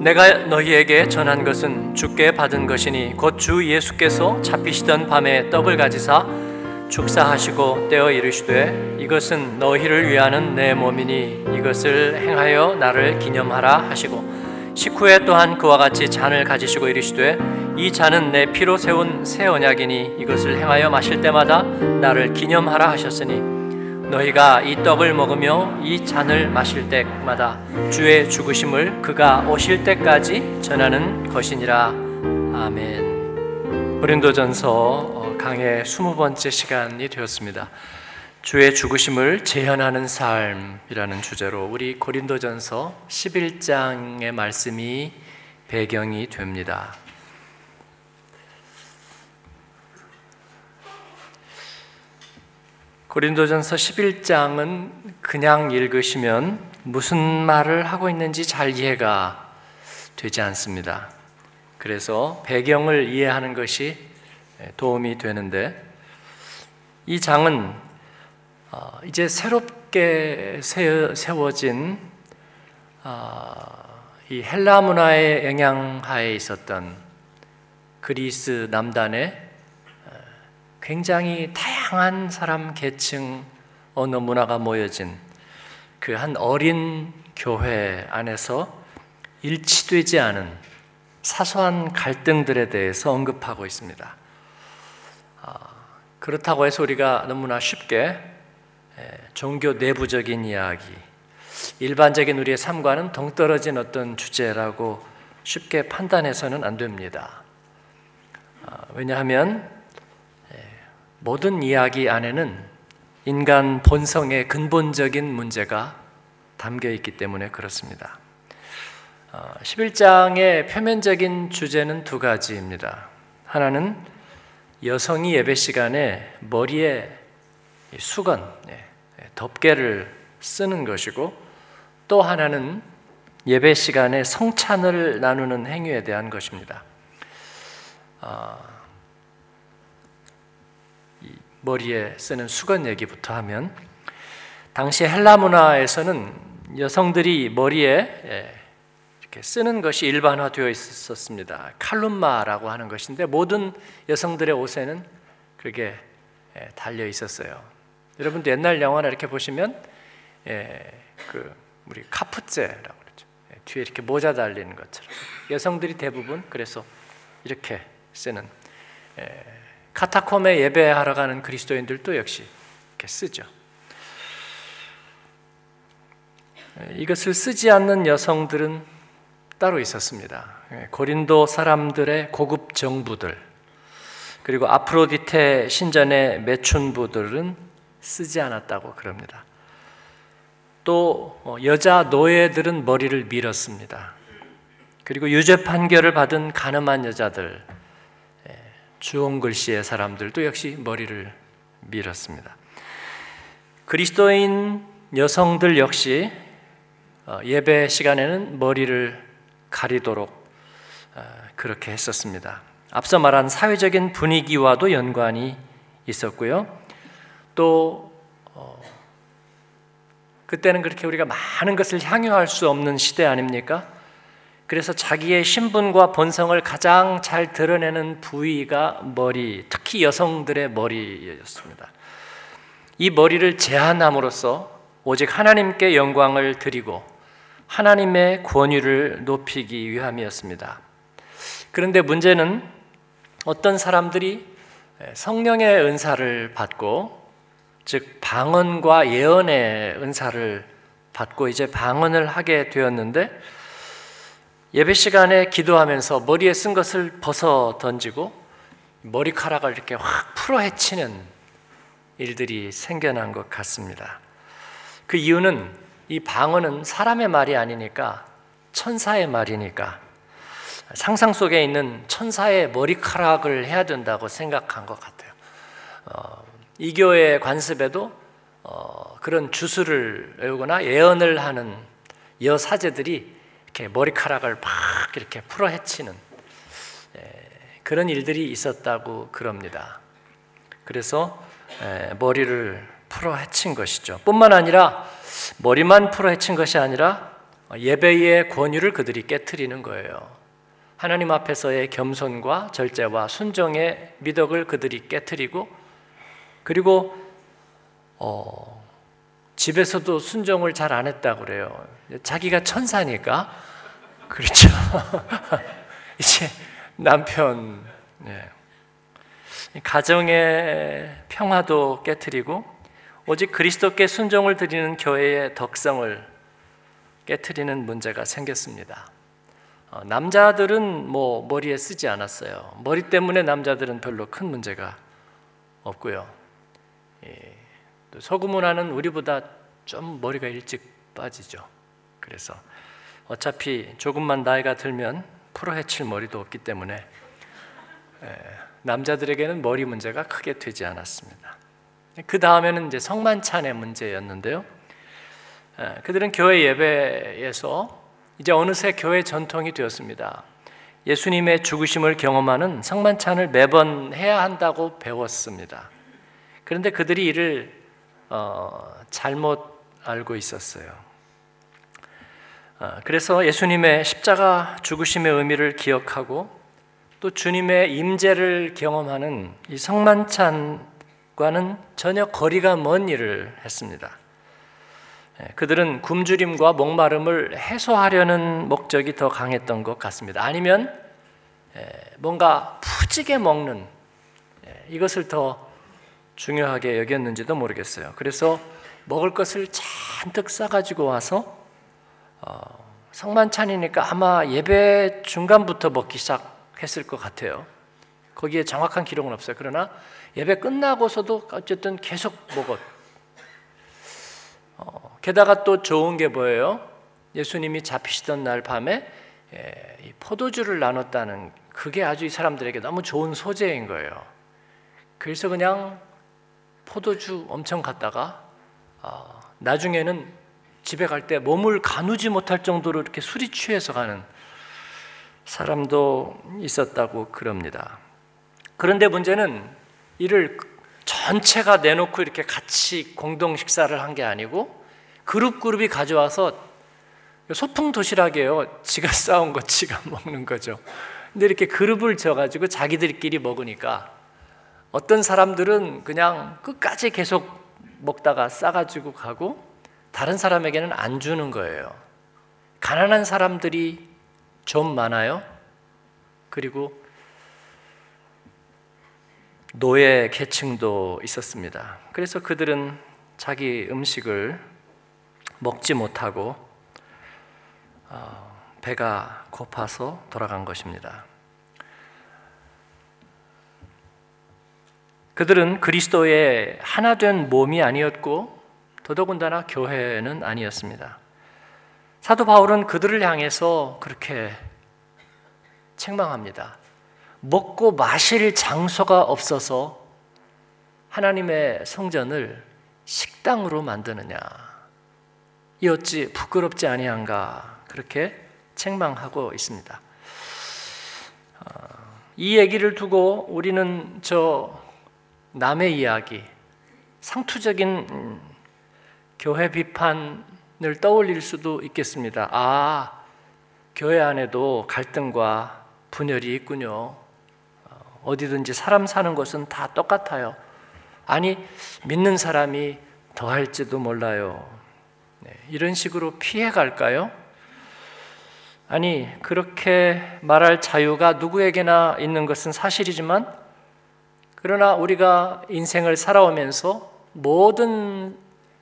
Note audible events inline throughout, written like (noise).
내가 너희에게 전한 것은 주께 받은 것이니 곧 주 예수께서 잡히시던 밤에 떡을 가지사 축사하시고 떼어 이르시되 이것은 너희를 위하는 내 몸이니 이것을 행하여 나를 기념하라 하시고 식후에 또한 그와 같이 잔을 가지시고 이르시되 이 잔은 내 피로 세운 새 언약이니 이것을 행하여 마실 때마다 나를 기념하라 하셨으니 너희가 이 떡을 먹으며 이 잔을 마실 때마다 주의 죽으심을 그가 오실 때까지 전하는 것이니라. 아멘. 고린도전서 강의 20번째 시간이 되었습니다. 주의 죽으심을 재현하는 삶이라는 주제로 우리 고린도전서 11장의 말씀이 배경이 됩니다. 고린도전서 11장은 그냥 읽으시면 무슨 말을 하고 있는지 잘 이해가 되지 않습니다. 그래서 배경을 이해하는 것이 도움이 되는데 이 장은 어, 이제 새롭게 세워진 어, 이 헬라 문화의 영향하에 있었던 그리스 남단의 굉장히 다양한 사람 계층 언어 문화가 모여진 그 한 어린 교회 안에서 일치되지 않은 사소한 갈등들에 대해서 언급하고 있습니다. 아, 그렇다고 해서 우리가 너무나 쉽게 종교 내부적인 이야기, 일반적인 우리의 삶과는 동떨어진 어떤 주제라고 쉽게 판단해서는 안 됩니다. 아, 왜냐하면 모든 이야기 안에는 인간 본성의 근본적인 문제가 담겨 있기 때문에 그렇습니다. 11장의 어, 표면적인 주제는 두 가지입니다. 하나는 여성이 예배 시간에 머리에 수건, 예, 덮개를 쓰는 것이고 또 하나는 예배 시간에 성찬을 나누는 행위에 대한 것입니다. 어, 머리에 쓰는 수건 얘기부터 하면 당시 헬라 문화에서는 여성들이 머리에 예, 이렇게 쓰는 것이 일반화되어 있었습니다. 칼룸마라고 하는 것인데 모든 여성들의 옷에는 그게 예, 달려 있었어요. 여러분도 옛날 영화나 이렇게 보시면 예, 그 우리 카프제라고 그러죠. 뒤에 이렇게 모자 달리는 것처럼 여성들이 대부분 그래서 이렇게 쓰는 카타콤에 예배하러 가는 그리스도인들도 역시 이렇게 쓰죠. 이것을 쓰지 않는 여성들은 따로 있었습니다. 고린도 사람들의 고급 정부들 그리고 아프로디테 신전의 매춘부들은 쓰지 않았다고 그럽니다. 또 어, 여자 노예들은 머리를 밀었습니다. 그리고 유죄 판결을 받은 가늠한 여자들 주홍 글씨의 사람들도 역시 머리를 밀었습니다. 그리스도인 여성들 역시 어, 예배 시간에는 머리를 가리도록 어, 그렇게 했었습니다. 앞서 말한 사회적인 분위기와도 연관이 있었고요. 또 어, 그때는 그렇게 우리가 많은 것을 향유할 수 없는 시대 아닙니까? 그래서 자기의 신분과 본성을 가장 잘 드러내는 부위가 머리, 특히 여성들의 머리였습니다. 이 머리를 제한함으로써 오직 하나님께 영광을 드리고 하나님의 권위를 높이기 위함이었습니다. 그런데 문제는 어떤 사람들이 성령의 은사를 받고 즉 방언과 예언의 은사를 받고 이제 방언을 하게 되었는데 예배 시간에 기도하면서 머리에 쓴 것을 벗어 던지고 머리카락을 이렇게 확 풀어 헤치는 일들이 생겨난 것 같습니다. 그 이유는 이 방언은 사람의 말이 아니니까 천사의 말이니까 상상 속에 있는 천사의 머리카락을 해야 된다고 생각한 것 같아요. 어, 이교의 관습에도 어, 그런 주술을 외우거나 예언을 하는 여사제들이 이렇게 머리카락을 막 이렇게 풀어 헤치는 예, 그런 일들이 있었다고 그럽니다. 그래서 예, 머리를 풀어 헤친 것이죠. 뿐만 아니라 머리만 풀어 헤친 것이 아니라 예배의 권유를 그들이 깨뜨리는 거예요. 하나님 앞에서의 겸손과 절제와 순종의 미덕을 그들이 깨뜨리고 그리고 어, 집에서도 순종을 잘 안 했다 그래요. 자기가 천사니까 그렇죠. (laughs) 이제 남편 네. 가정의 평화도 깨뜨리고 오직 그리스도께 순종을 드리는 교회의 덕성을 깨뜨리는 문제가 생겼습니다. 어, 남자들은 뭐 머리에 쓰지 않았어요. 머리 때문에 남자들은 별로 큰 문제가 없고요. 예, 서구 문화는 우리보다 좀 머리가 일찍 빠지죠. 그래서 어차피 조금만 나이가 들면 풀어헤칠 머리도 없기 때문에 예, 남자들에게는 머리 문제가 크게 되지 않았습니다. 그 다음에는 이제 성만찬의 문제였는데요. 예, 그들은 교회 예배에서 이제 어느새 교회 전통이 되었습니다. 예수님의 죽으심을 경험하는 성만찬을 매번 해야 한다고 배웠습니다. 그런데 그들이 이를 어, 잘못 알고 있었어요. 어, 그래서 예수님의 십자가 죽으심의 의미를 기억하고 또 주님의 임재를 경험하는 이 성만찬과는 전혀 거리가 먼 일을 했습니다. 예, 그들은 굶주림과 목마름을 해소하려는 목적이 더 강했던 것 같습니다. 아니면 예, 뭔가 푸지게 먹는 예, 이것을 더 중요하게 여겼는지도 모르겠어요. 그래서 먹을 것을 잔뜩 싸가지고 와서 어, 성만찬이니까 아마 예배 중간부터 먹기 시작했을 것 같아요. 거기에 정확한 기록은 없어요. 그러나 예배 끝나고서도 어쨌든 계속 먹었. 어, 게다가 또 좋은 게 뭐예요? 예수님이 잡히시던 날 밤에 예, 포도주를 나눴다는 그게 아주 이 사람들에게 너무 좋은 소재인 거예요. 그래서 그냥 포도주 엄청 갖다가 어, 나중에는 집에 갈 때 몸을 가누지 못할 정도로 이렇게 술이 취해서 가는 사람도 있었다고 그럽니다. 그런데 문제는 이를 전체가 내놓고 이렇게 같이 공동 식사를 한 게 아니고 그룹 그룹이 가져와서 소풍 도시락이에요. 지가 (laughs) 싸운 거 지가 먹는 거죠. 근데 이렇게 그룹을 져가지고 자기들끼리 먹으니까 어떤 사람들은 그냥 끝까지 계속 먹다가 싸가지고 가고 다른 사람에게는 안 주는 거예요. 가난한 사람들이 좀 많아요. 그리고 노예 계층도 있었습니다. 그래서 그들은 자기 음식을 먹지 못하고 어, 배가 고파서 돌아간 것입니다. 그들은 그리스도의 하나 된 몸이 아니었고 더더군다나 교회는 아니었습니다. 사도 바울은 그들을 향해서 그렇게 책망합니다. 먹고 마실 장소가 없어서 하나님의 성전을 식당으로 만드느냐. 이 어찌 부끄럽지 아니한가 그렇게 책망하고 있습니다. 어, 이 얘기를 두고 우리는 저 남의 이야기, 상투적인 음, 교회 비판을 떠올릴 수도 있겠습니다. 아, 교회 안에도 갈등과 분열이 있군요. 어, 어디든지 사람 사는 것은 다 똑같아요. 아니, 믿는 사람이 더할지도 몰라요. 네, 이런 식으로 피해 갈까요? 아니, 그렇게 말할 자유가 누구에게나 있는 것은 사실이지만, 그러나 우리가 인생을 살아오면서 모든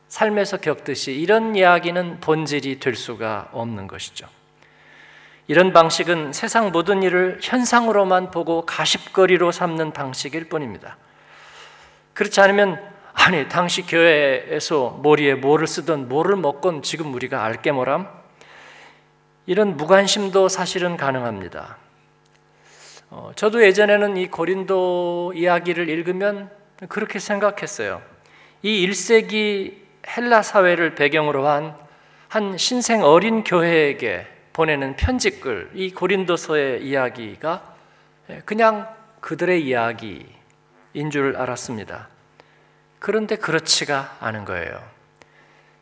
삶에서 겪듯이 이런 이야기는 본질이 될 수가 없는 것이죠. 이런 방식은 세상 모든 일을 현상으로만 보고 가십거리로 삼는 방식일 뿐입니다. 그렇지 않으면 아니 당시 교회에서 머리에 뭐를 쓰던 뭐를 먹건 지금 우리가 알게 뭐람 이런 무관심도 사실은 가능합니다. 어, 저도 예전에는 이 고린도 이야기를 읽으면 그렇게 생각했어요. 이 1세기 헬라 사회를 배경으로 한 한 신생 어린 교회에게 보내는 편지글, 이 고린도서의 이야기가 그냥 그들의 이야기인 줄 알았습니다. 그런데 그렇지가 않은 거예요.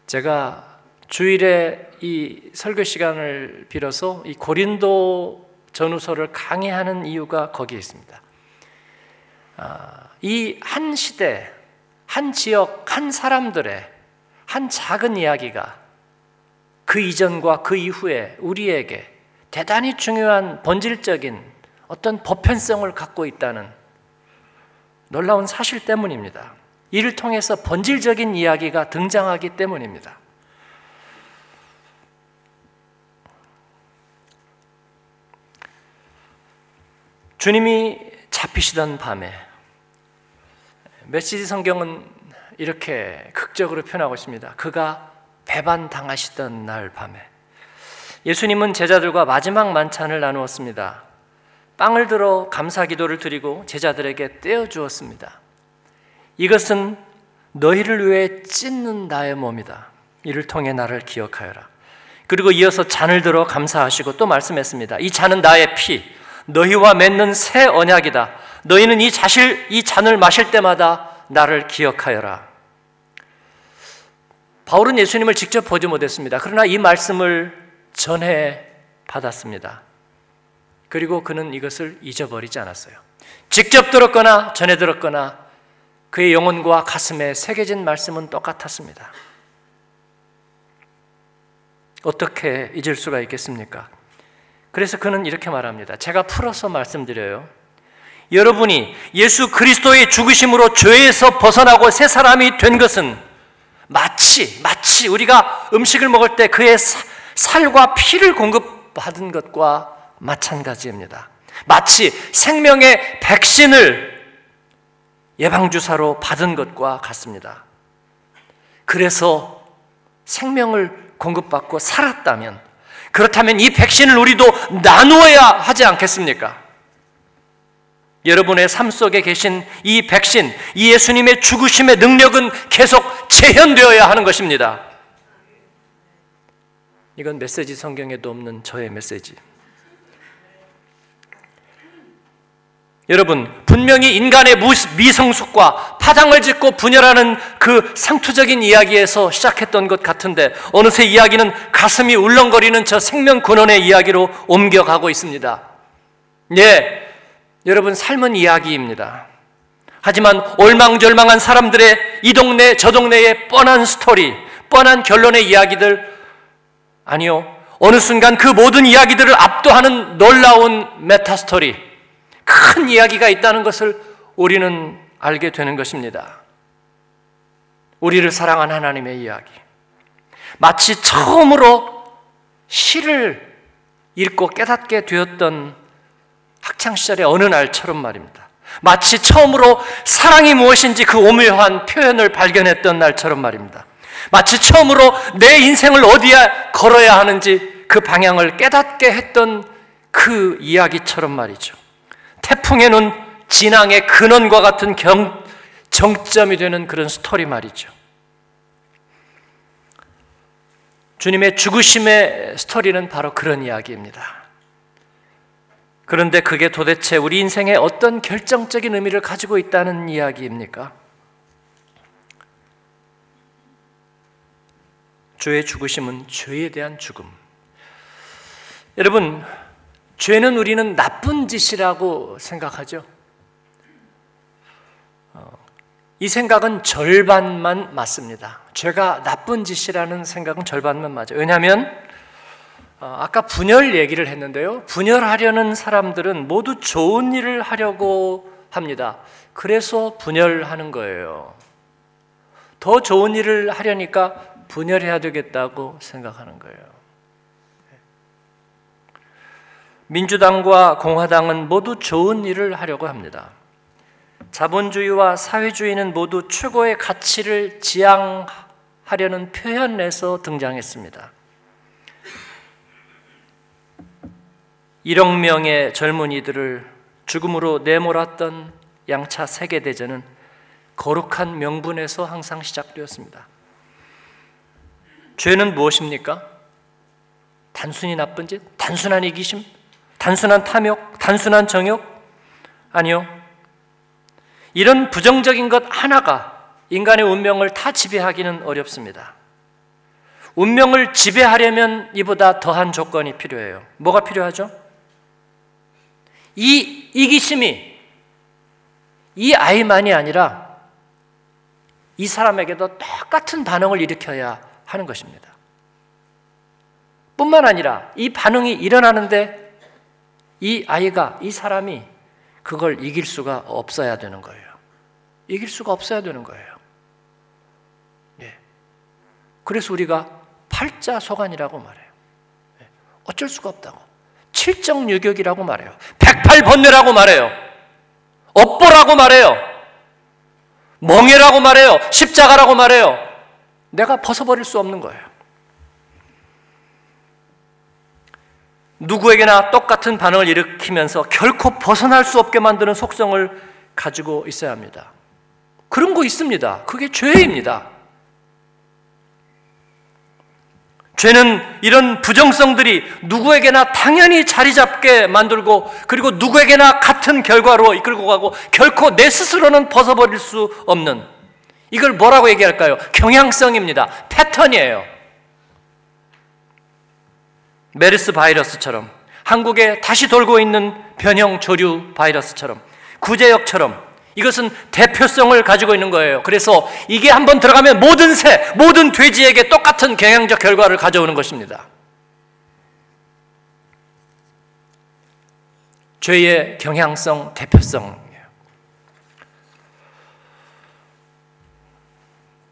제가 주일에 이 설교 시간을 빌어서 이 고린도 전후서를 강의하는 이유가 거기에 있습니다. 아, 이한 시대, 한 지역, 한 사람들의 한 작은 이야기가 그 이전과 그 이후에 우리에게 대단히 중요한 본질적인 어떤 보편성을 갖고 있다는 놀라운 사실 때문입니다. 이를 통해서 본질적인 이야기가 등장하기 때문입니다. 주님이 잡히시던 밤에 메시지 성경은 이렇게 극적으로 표현하고 있습니다. 그가 배반 당하시던 날 밤에 예수님은 제자들과 마지막 만찬을 나누었습니다. 빵을 들어 감사 기도를 드리고 제자들에게 떼어 주었습니다. 이것은 너희를 위해 찢는 나의 몸이다. 이를 통해 나를 기억하여라. 그리고 이어서 잔을 들어 감사하시고 또 말씀했습니다. 이 잔은 나의 피, 너희와 맺는 새 언약이다. 너희는 이 자실 이 잔을 마실 때마다 나를 기억하여라. 바울은 예수님을 직접 보지 못했습니다. 그러나 이 말씀을 전해 받았습니다. 그리고 그는 이것을 잊어버리지 않았어요. 직접 들었거나 전해 들었거나 그의 영혼과 가슴에 새겨진 말씀은 똑같았습니다. 어떻게 잊을 수가 있겠습니까? 그래서 그는 이렇게 말합니다. 제가 풀어서 말씀드려요. 여러분이 예수 그리스도의 죽으심으로 죄에서 벗어나고 새 사람이 된 것은 마치, 마치 우리가 음식을 먹을 때 그의 살과 피를 공급받은 것과 마찬가지입니다. 마치 생명의 백신을 예방주사로 받은 것과 같습니다. 그래서 생명을 공급받고 살았다면, 그렇다면 이 백신을 우리도 나누어야 하지 않겠습니까? 여러분의 삶 속에 계신 이 백신, 이 예수님의 죽으심의 능력은 계속 재현되어야 하는 것입니다. 이건 메시지 성경에도 없는 저의 메시지. 여러분, 분명히 인간의 미성숙과 파당을 짓고 분열하는 그 상투적인 이야기에서 시작했던 것 같은데, 어느새 이야기는 가슴이 울렁거리는 저 생명 근원의 이야기로 옮겨가고 있습니다. 예, 여러분, 삶은 이야기입니다. 하지만 올망절망한 사람들의 이 동네, 저 동네의 뻔한 스토리, 뻔한 결론의 이야기들, 아니요. 어느 순간 그 모든 이야기들을 압도하는 놀라운 meta story, 큰 이야기가 있다는 것을 우리는 알게 되는 것입니다. 우리를 사랑한 하나님의 이야기. 마치 처음으로 시를 읽고 깨닫게 되었던 학창시절의 어느 날처럼 말입니다. 마치 처음으로 사랑이 무엇인지 그 오묘한 표현을 발견했던 날처럼 말입니다. 마치 처음으로 내 인생을 어디에 걸어야 하는지 그 방향을 깨닫게 했던 그 이야기처럼 말이죠. 태풍에는 진앙의 근원과 같은 경, 정점이 되는 그런 스토리 말이죠. 주님의 죽으심의 스토리는 바로 그런 이야기입니다. 그런데 그게 도대체 우리 인생에 어떤 결정적인 의미를 가지고 있다는 이야기입니까? 주의 죽으심은 죄에 대한 죽음. 여러분, 죄는 우리는 나쁜 짓이라고 생각하죠. 어, 이 생각은 절반만 맞습니다. 죄가 나쁜 짓이라는 생각은 절반만 맞아요. 왜냐하면 어, 아까 분열 얘기를 했는데요. 분열하려는 사람들은 모두 좋은 일을 하려고 합니다. 그래서 분열하는 거예요. 더 좋은 일을 하려니까 분열해야 되겠다고 생각하는 거예요. 민주당과 공화당은 모두 좋은 일을 하려고 합니다. 자본주의와 사회주의는 모두 최고의 가치를 지향하려는 표현에서 등장했습니다. 1억 명의 젊은이들을 죽음으로 내몰았던 양차 세계대전은 거룩한 명분에서 항상 시작되었습니다. 죄는 무엇입니까? 단순히 나쁜 짓? 단순한 이기심? 단순한 탐욕? 단순한 정욕? 아니요. 이런 부정적인 것 하나가 인간의 운명을 다 지배하기는 어렵습니다. 운명을 지배하려면 이보다 더한 조건이 필요해요. 뭐가 필요하죠? 이 이기심이 이 아이만이 아니라 이 사람에게도 똑같은 반응을 일으켜야 하는 것입니다. 뿐만 아니라 이 반응이 일어나는데 이 아이가, 이 사람이 그걸 이길 수가 없어야 되는 거예요. 이길 수가 없어야 되는 거예요. 예. 그래서 우리가 팔자소관이라고 말해요. 예. 어쩔 수가 없다고. 칠정유격이라고 말해요. 백팔번뇌라고 말해요. 업보라고 말해요. 멍해라고 말해요. 십자가라고 말해요. 내가 벗어버릴 수 없는 거예요. 누구에게나 똑같은 반응을 일으키면서 결코 벗어날 수 없게 만드는 속성을 가지고 있어야 합니다. 그런 거 있습니다. 그게 죄입니다. 죄는 이런 부정성들이 누구에게나 당연히 자리 잡게 만들고 그리고 누구에게나 같은 결과로 이끌고 가고 결코 내 스스로는 벗어버릴 수 없는 이걸 뭐라고 얘기할까요? 경향성입니다. 패턴이에요. 메르스 바이러스처럼 한국에 다시 돌고 있는 변형 조류 바이러스처럼 구제역처럼 이것은 대표성을 가지고 있는 거예요. 그래서 이게 한번 들어가면 모든 새, 모든 돼지에게 똑같은 경향적 결과를 가져오는 것입니다. 죄의 경향성, 대표성이에요.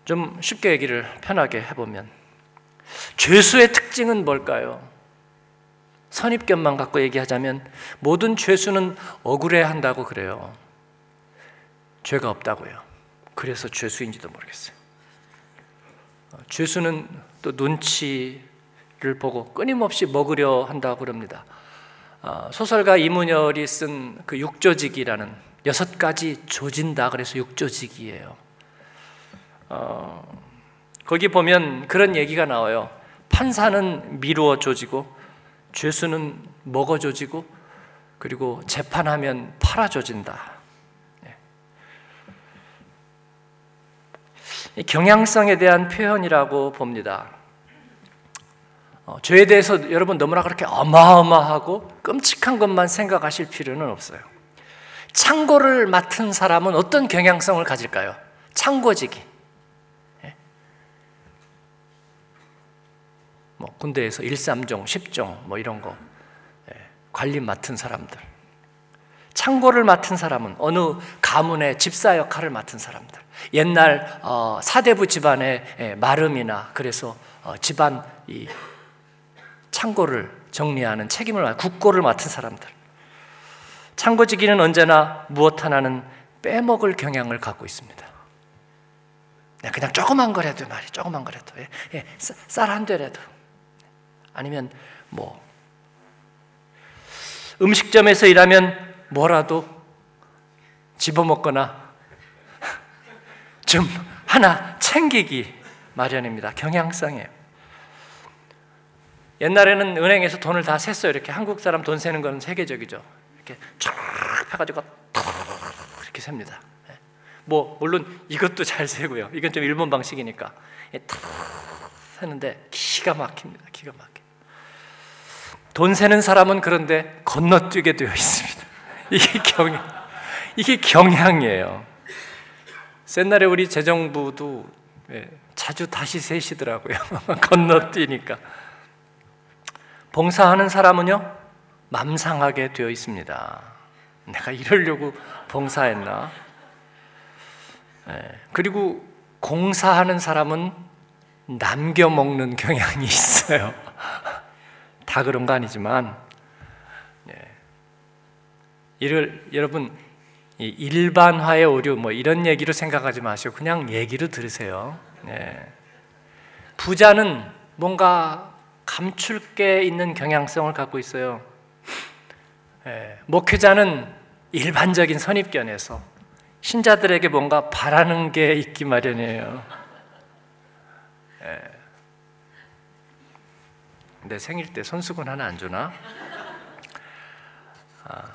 좀 쉽게 얘기를 편하게 해보면 죄수의 특징은 뭘까요? 선입견만 갖고 얘기하자면 모든 죄수는 억울해 한다고 그래요. 죄가 없다고요. 그래서 죄수인지도 모르겠어요. 어, 죄수는 또 눈치를 보고 끊임없이 먹으려 한다고 그럽니다. 어, 소설가 이문열이 쓴 그 육조직이라는 여섯 가지 조진다 그래서 육조직이에요. 어, 거기 보면 그런 얘기가 나와요. 판사는 미루어 조지고 죄수는 먹어 조지고 그리고 재판하면 팔아 조진다. 경향성에 대한 표현이라고 봅니다. 어, 죄에 대해서 여러분 너무나 그렇게 어마어마하고 끔찍한 것만 생각하실 필요는 없어요. 창고를 맡은 사람은 어떤 경향성을 가질까요? 창고지기. 뭐 군대에서 1, 3종, 10종 뭐 이런 거 예, 관리 맡은 사람들. 창고를 맡은 사람은 어느 가문의 집사 역할을 맡은 사람들. 옛날 어, 사대부 집안의 예, 마름이나 그래서 어, 집안 이 창고를 정리하는 책임을 국고를 맡은 사람들. 창고지기는 언제나 무엇 하나는 빼먹을 경향을 갖고 있습니다. 네, 그냥 조그만 거라도 말이 조그만 거라도 예, 예, 쌀한 대라도 아니면 뭐 음식점에서 일하면 뭐라도 집어먹거나 (laughs) 좀 하나 챙기기 마련입니다. 경향성이에요. 옛날에는 은행에서 돈을 다 셌어요. 이렇게 한국 사람 돈 세는 건 세계적이죠. 이렇게 쫙 해가지고 이렇게 셉니다. 예. 뭐 물론 이것도 잘 세고요. 이건 좀 일본 방식이니까 탁 세는데 기가 막힙니다. 기가 막혀. 돈 세는 사람은 그런데 건너뛰게 되어 있습니다. 이게 경 이게 경향이에요. 옛날에 우리 재정부도 예, 자주 다시 세시더라고요. (laughs) 건너뛰니까. 봉사하는 사람은요, 맘상하게 되어 있습니다. 내가 이러려고 봉사했나? 예, 그리고 공사하는 사람은 남겨 먹는 경향이 있어요. 다 그런 거 아니지만, 예. 이를 여러분 일반화의 오류 뭐 이런 얘기로 생각하지 마시고 그냥 얘기로 들으세요. 네. 부자는 뭔가 감출 게 있는 경향성을 갖고 있어요. 네. 목회자는 일반적인 선입견에서 신자들에게 뭔가 바라는 게 있기 마련이에요. 네. 내 생일 때 손수건 하나 안 주나?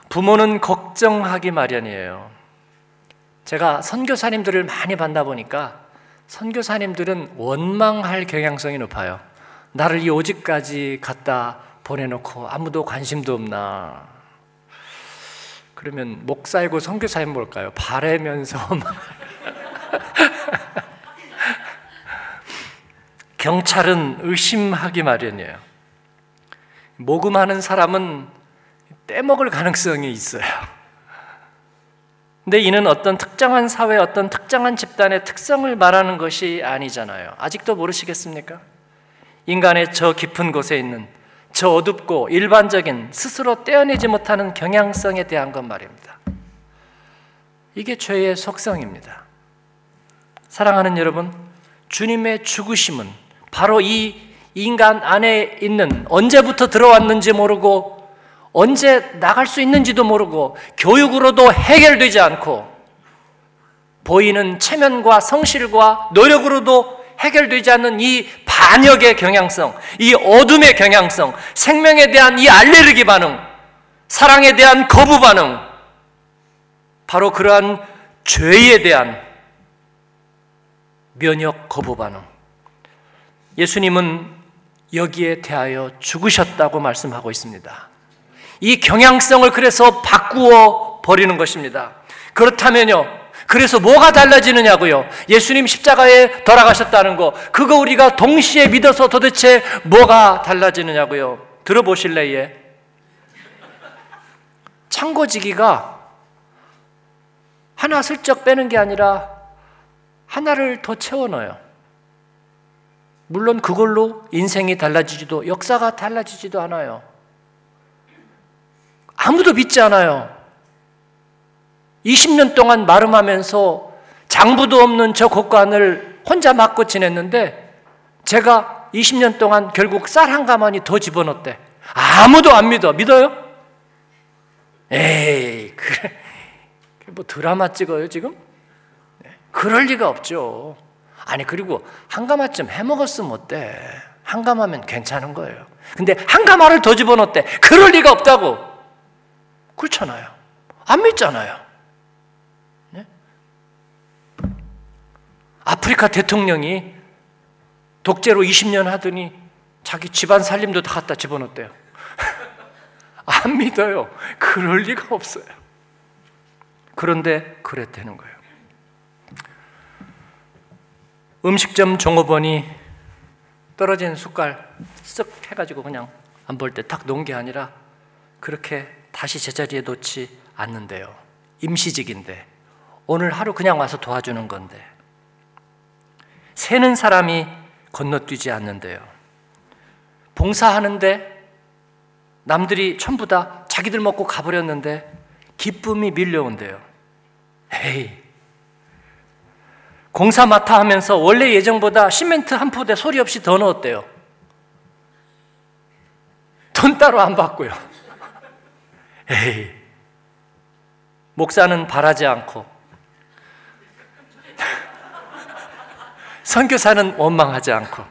부모는 걱정하기 마련이에요. 제가 선교사님들을 많이 만나 보니까 선교사님들은 원망할 경향성이 높아요. 나를 이 오직까지 갖다 보내놓고 아무도 관심도 없나? 그러면 목사이고 선교사인 뭘까요? 바래면서 (laughs) 경찰은 의심하기 마련이에요. 모금하는 사람은 떼먹을 가능성이 있어요. 근데 이는 어떤 특정한 사회, 어떤 특정한 집단의 특성을 말하는 것이 아니잖아요. 아직도 모르시겠습니까? 인간의 저 깊은 곳에 있는 저 어둡고 일반적인 스스로 떼어내지 못하는 경향성에 대한 것 말입니다. 이게 죄의 속성입니다. 사랑하는 여러분, 주님의 죽으심은 바로 이 인간 안에 있는 언제부터 들어왔는지 모르고 언제 나갈 수 있는지도 모르고 교육으로도 해결되지 않고 보이는 체면과 성실과 노력으로도 해결되지 않는 이 반역의 경향성, 이 어둠의 경향성, 생명에 대한 이 알레르기 반응, 사랑에 대한 거부 반응, 바로 그러한 죄에 대한 면역 거부 반응. 예수님은 여기에 대하여 죽으셨다고 말씀하고 있습니다. 이 경향성을 그래서 바꾸어 버리는 것입니다. 그렇다면요, 그래서 뭐가 달라지느냐고요? 예수님 십자가에 돌아가셨다는 거, 그거 우리가 동시에 믿어서 도대체 뭐가 달라지느냐고요? 들어보실래요? 창고지기가 하나 슬쩍 빼는 게 아니라 하나를 더 채워 넣어요. 물론 그걸로 인생이 달라지지도, 역사가 달라지지도 않아요. 아무도 믿지 않아요. 20년 동안 마름하면서 장부도 없는 저 곳간을 혼자 맡고 지냈는데 제가 20년 동안 결국 쌀 한 가마니 더 집어넣었대. 아무도 안 믿어. 믿어요? 에이, 그래. 뭐 드라마 찍어요, 지금? 네. 그럴 리가 없죠. 아니, 그리고 한 가마쯤 해 먹었으면 어때? 한 가마면 괜찮은 거예요. 근데 한 가마를 더 집어넣었대. 그럴 리가 없다고. 그렇잖아요. 안 믿잖아요. 아프리카 대통령이 독재로 20년 하더니 자기 집안 살림도 다 갖다 집어넣었대요. (laughs) 안 믿어요. 그럴 리가 없어요. 그런데 그랬다는 거예요. 음식점 종업원이 떨어진 숟갈 쓱 해가지고 그냥 안 볼 때 탁 놓은 게 아니라 그렇게 다시 제자리에 놓지 않는데요. 임시직인데 오늘 하루 그냥 와서 도와주는 건데 새는 사람이 건너뛰지 않는데요. 봉사하는데 남들이 전부 다 자기들 먹고 가버렸는데 기쁨이 밀려온대요. 헤이. 공사 맡아 하면서 원래 예정보다 시멘트 한 포대 소리 없이 더 넣었대요. 돈 따로 안 받고요. 에이. 목사는 바라지 않고 선교사는 원망하지 않고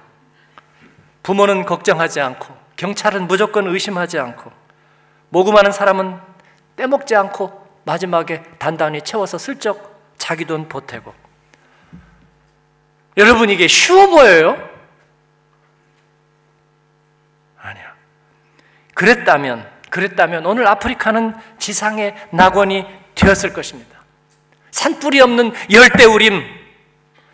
부모는 걱정하지 않고 경찰은 무조건 의심하지 않고 모금하는 사람은 떼먹지 않고 마지막에 단단히 채워서 슬쩍 자기 돈 보태고 여러분 이게 쉬워 보여요? 아니야. 그랬다면 그랬다면 오늘 아프리카는 지상의 낙원이 되었을 것입니다. 산불이 없는 열대우림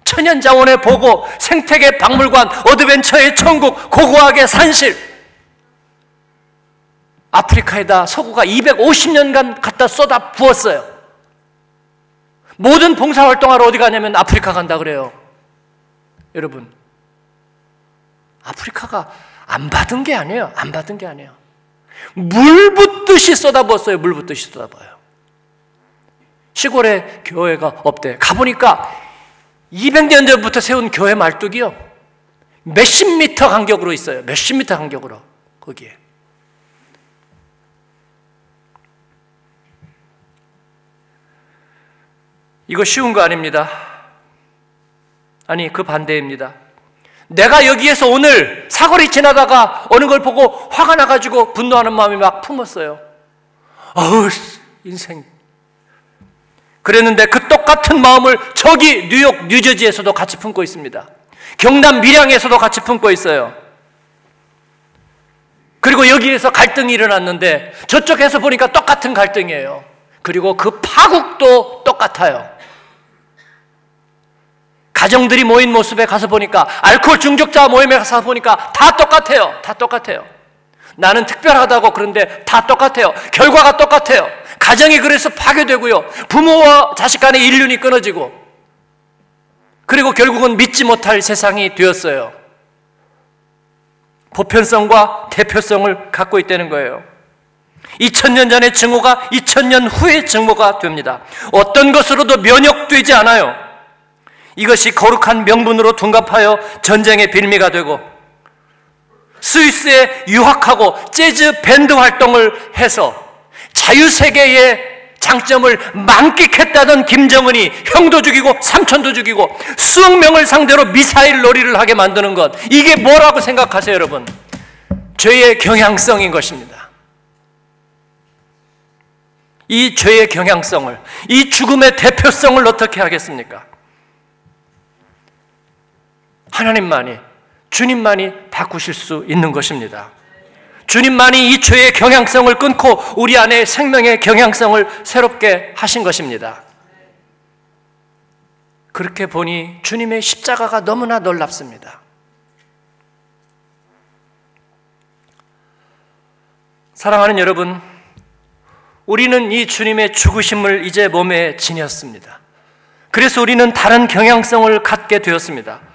천연자원의 보고, 생태계 박물관, 어드벤처의 천국, 고고학의 산실. 아프리카에다 서구가 250년간 갖다 쏟아 부었어요. 모든 봉사활동하러 어디 가냐면 아프리카 간다 그래요. 여러분, 아프리카가 안 받은 게 아니에요. 안 받은 게 아니에요. 물 붓듯이 쏟아부었어요. 물 붓듯이 쏟아부어요. 시골에 교회가 없대. 가보니까 200년 전부터 세운 교회 말뚝이요. 몇십 미터 간격으로 있어요. 몇십 미터 간격으로. 거기에. 이거 쉬운 거 아닙니다. 아니, 그 반대입니다. 내가 여기에서 오늘 사거리 지나다가 어느 걸 보고 화가 나가지고 분노하는 마음이 막 품었어요. 어우, 인생 그랬는데 그 똑같은 마음을 저기 뉴욕, 뉴저지에서도 같이 품고 있습니다. 경남 밀양에서도 같이 품고 있어요. 그리고 여기에서 갈등이 일어났는데 저쪽에서 보니까 똑같은 갈등이에요. 그리고 그 파국도 똑같아요. 가정들이 모인 모습에 가서 보니까 알코올 중독자 모임에 가서 보니까 다 똑같아요. 다 똑같아요. 나는 특별하다고 그런데 다 똑같아요. 결과가 똑같아요. 가정이 그래서 파괴되고요. 부모와 자식 간의 인륜이 끊어지고 그리고 결국은 믿지 못할 세상이 되었어요. 보편성과 대표성을 갖고 있다는 거예요. 2000년 전의 증오가 2000년 후의 증오가 됩니다. 어떤 것으로도 면역되지 않아요. 이것이 거룩한 명분으로 둔갑하여 전쟁의 빌미가 되고 스위스에 유학하고 재즈 밴드 활동을 해서 자유세계의 장점을 만끽했다던 김정은이 형도 죽이고 삼촌도 죽이고 수억 명을 상대로 미사일 놀이를 하게 만드는 것 이게 뭐라고 생각하세요 여러분? 죄의 경향성인 것입니다. 이 죄의 경향성을 이 죽음의 대표성을 어떻게 하겠습니까? 하나님만이 주님만이 바꾸실 수 있는 것입니다. 주님만이 이 죄의 경향성을 끊고 우리 안에 생명의 경향성을 새롭게 하신 것입니다. 그렇게 보니 주님의 십자가가 너무나 놀랍습니다. 사랑하는 여러분, 우리는 이 주님의 죽으심을 이제 몸에 지녔습니다. 그래서 우리는 다른 경향성을 갖게 되었습니다.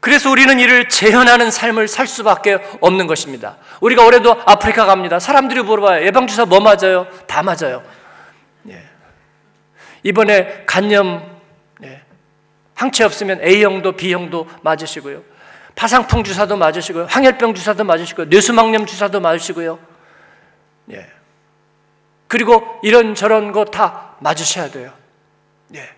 그래서 우리는 이를 재현하는 삶을 살 수밖에 없는 것입니다. 우리가 올해도 아프리카 갑니다. 사람들이 물어봐요. 예방주사 뭐 맞아요? 다 맞아요. 예. 이번에 간염, 예. 항체 없으면 A형도 B형도 맞으시고요. 파상풍 주사도 맞으시고요. 항열병 주사도 맞으시고요. 뇌수막염 주사도 맞으시고요. 예. 그리고 이런 저런 거 다 맞으셔야 돼요. 예.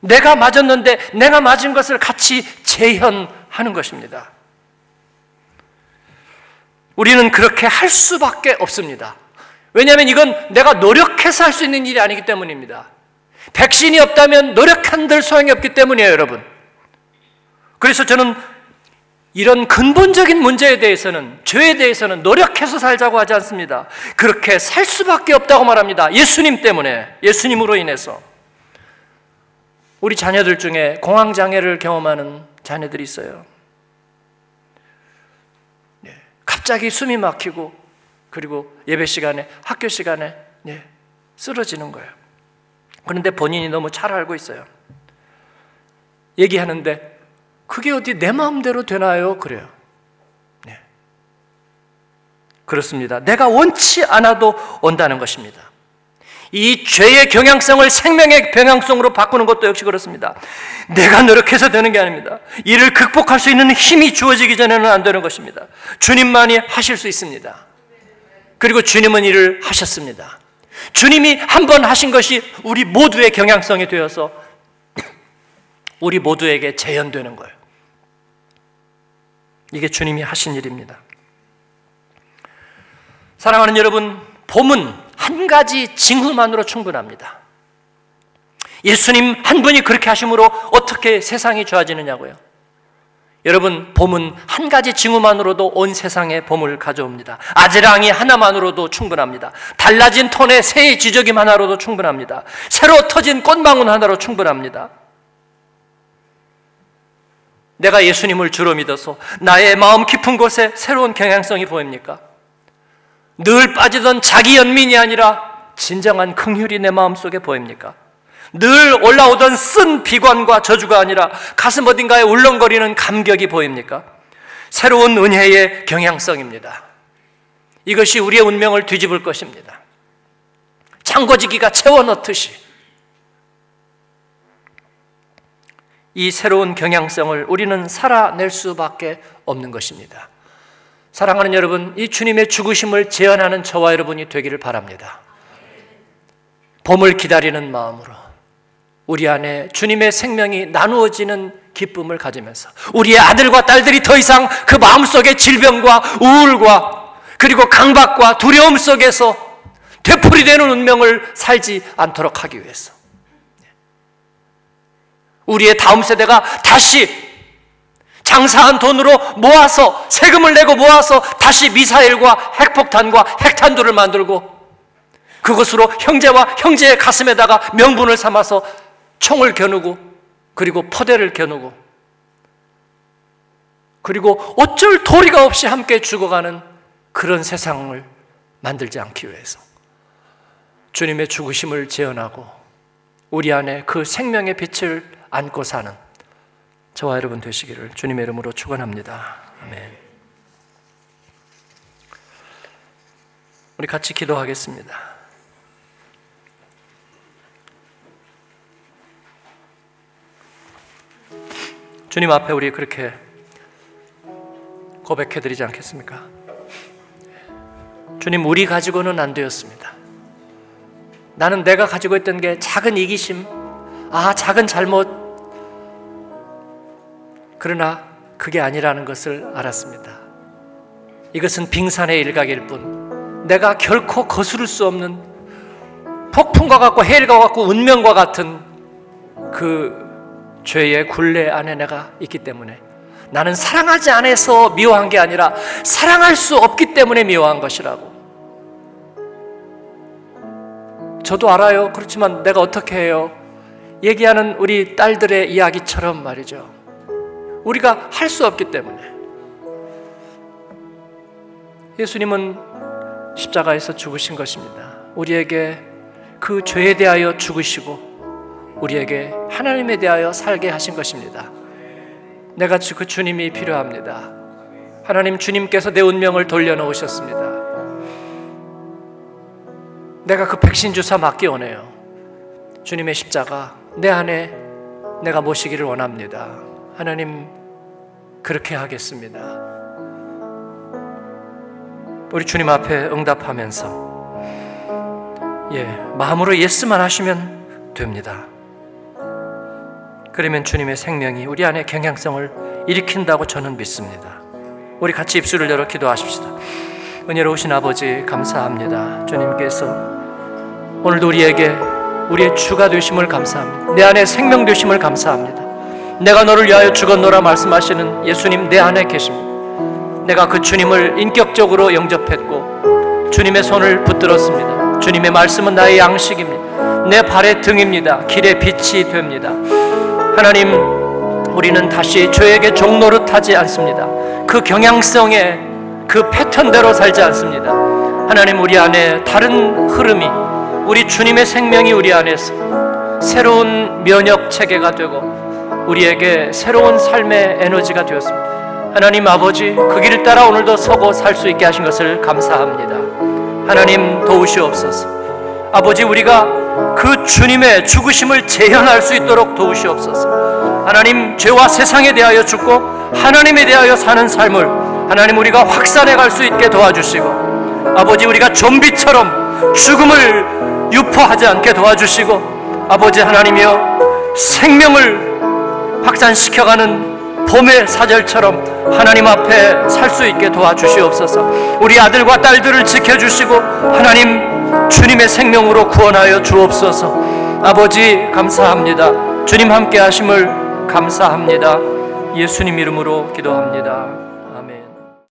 내가 맞았는데 내가 맞은 것을 같이 재현하는 것입니다. 우리는 그렇게 할 수밖에 없습니다. 왜냐하면 이건 내가 노력해서 할 수 있는 일이 아니기 때문입니다. 백신이 없다면 노력한들 소용이 없기 때문이에요, 여러분. 그래서 저는 이런 근본적인 문제에 대해서는, 죄에 대해서는 노력해서 살자고 하지 않습니다. 그렇게 살 수밖에 없다고 말합니다. 예수님 때문에, 예수님으로 인해서. 우리 자녀들 중에 공황장애를 경험하는 자녀들이 있어요. 네. 갑자기 숨이 막히고 그리고 예배 시간에 학교 시간에 네. 쓰러지는 거예요. 그런데 본인이 너무 잘 알고 있어요. 얘기하는데 그게 어디 내 마음대로 되나요? 그래요. 네. 그렇습니다. 내가 원치 않아도 온다는 것입니다. 이 죄의 경향성을 생명의 경향성으로 바꾸는 것도 역시 그렇습니다. 내가 노력해서 되는 게 아닙니다. 이를 극복할 수 있는 힘이 주어지기 전에는 안 되는 것입니다. 주님만이 하실 수 있습니다. 그리고 주님은 이를 하셨습니다. 주님이 한 번 하신 것이 우리 모두의 경향성이 되어서 (clears throat) 우리 모두에게 재현되는 거예요. 이게 주님이 하신 일입니다. 사랑하는 여러분, 봄은 한 가지 징후만으로 충분합니다. 예수님 한 분이 그렇게 하심으로 어떻게 세상이 좋아지느냐고요. 여러분, 봄은 한 가지 징후만으로도 온 세상에 봄을 가져옵니다. 아지랑이 하나만으로도 충분합니다. 달라진 톤의 새의 지저김 하나로도 충분합니다. 새로 터진 꽃망울 하나로 충분합니다. 내가 예수님을 주로 믿어서 나의 마음 깊은 곳에 새로운 경향성이 보입니까? 늘 빠지던 자기 연민이 아니라 진정한 긍휼이 내 마음속에 보입니까? 늘 올라오던 쓴 비관과 저주가 아니라 가슴 어딘가에 울렁거리는 감격이 보입니까? 새로운 은혜의 경향성입니다. 이것이 우리의 운명을 뒤집을 것입니다. 창고지기가 채워넣듯이 이 새로운 경향성을 우리는 살아낼 수밖에 없는 것입니다. 사랑하는 여러분, 이 주님의 죽으심을 재현하는 저와 여러분이 되기를 바랍니다. 봄을 기다리는 마음으로 우리 안에 주님의 생명이 나누어지는 기쁨을 가지면서 우리의 아들과 딸들이 더 이상 그 마음속의 질병과 우울과 그리고 강박과 두려움 속에서 되풀이 되는 운명을 살지 않도록 하기 위해서 우리의 다음 세대가 다시 장사한 돈으로 모아서 세금을 내고 모아서 다시 미사일과 핵폭탄과 핵탄두를 만들고 그것으로 형제와 형제의 가슴에다가 명분을 삼아서 총을 겨누고 그리고 포대를 겨누고 그리고 어쩔 도리가 없이 함께 죽어가는 그런 세상을 만들지 않기 위해서 주님의 죽으심을 재현하고 우리 안에 그 생명의 빛을 안고 사는 저와 여러분 되시기를 주님의 이름으로 축원합니다. 아멘. 우리 같이 기도하겠습니다. 주님 앞에 우리 그렇게 고백해 드리지 않겠습니까? 주님, 우리 가지고는 안 되었습니다. 나는 내가 가지고 있던 게 작은 이기심, 아, 작은 잘못. 그러나 그게 아니라는 것을 알았습니다. 이것은 빙산의 일각일 뿐, 내가 결코 거스를 수 없는 폭풍과 같고 해일과 같고 운명과 같은 그 죄의 굴레 안에 내가 있기 때문에 나는 사랑하지 않아서 미워한 게 아니라 사랑할 수 없기 때문에 미워한 것이라고. 저도 알아요. 그렇지만 내가 어떻게 해요? 얘기하는 우리 딸들의 이야기처럼 말이죠. 우리가 할 수 없기 때문에. 예수님은 십자가에서 죽으신 것입니다. 우리에게 그 죄에 대하여 죽으시고 우리에게 하나님에 대하여 살게 하신 것입니다. 내가 그 주님이 필요합니다. 하나님 주님께서 내 운명을 돌려놓으셨습니다. 내가 그 백신 주사 맞기 원해요. 주님의 십자가 내 안에 내가 모시기를 원합니다. 하나님 그렇게 하겠습니다. 우리 주님 앞에 응답하면서 예, 마음으로 예스만 하시면 됩니다. 그러면 주님의 생명이 우리 안에 경향성을 일으킨다고 저는 믿습니다. 우리 같이 입술을 열어 기도하십시다. 은혜로우신 아버지 감사합니다. 주님께서 오늘도 우리에게 우리의 주가 되심을 감사합니다. 내 안에 생명 되심을 감사합니다. 내가 너를 위하여 죽었노라 말씀하시는 예수님 내 안에 계십니다. 내가 그 주님을 인격적으로 영접했고 주님의 손을 붙들었습니다. 주님의 말씀은 나의 양식입니다. 내 발의 등입니다. 길의 빛이 됩니다. 하나님, 우리는 다시 죄에게 종노릇 하지 않습니다. 그 경향성에 그 패턴대로 살지 않습니다. 하나님, 우리 안에 다른 흐름이, 우리 주님의 생명이 우리 안에서 새로운 면역 체계가 되고 우리에게 새로운 삶의 에너지가 되었습니다. 하나님 아버지, 그 길을 따라 오늘도 서고 살 수 있게 하신 것을 감사합니다. 하나님 도우시옵소서. 아버지, 우리가 그 주님의 죽으심을 재현할 수 있도록 도우시옵소서. 하나님, 죄와 세상에 대하여 죽고 하나님에 대하여 사는 삶을 하나님 우리가 확산해 갈 수 있게 도와주시고 아버지 우리가 좀비처럼 죽음을 유포하지 않게 도와주시고 아버지 하나님이여 생명을 확산시켜가는 봄의 사절처럼 하나님 앞에 살 수 있게 도와주시옵소서. 우리 아들과 딸들을 지켜주시고 하나님 주님의 생명으로 구원하여 주옵소서. 아버지 감사합니다. 주님 함께 하심을 감사합니다. 예수님 이름으로 기도합니다.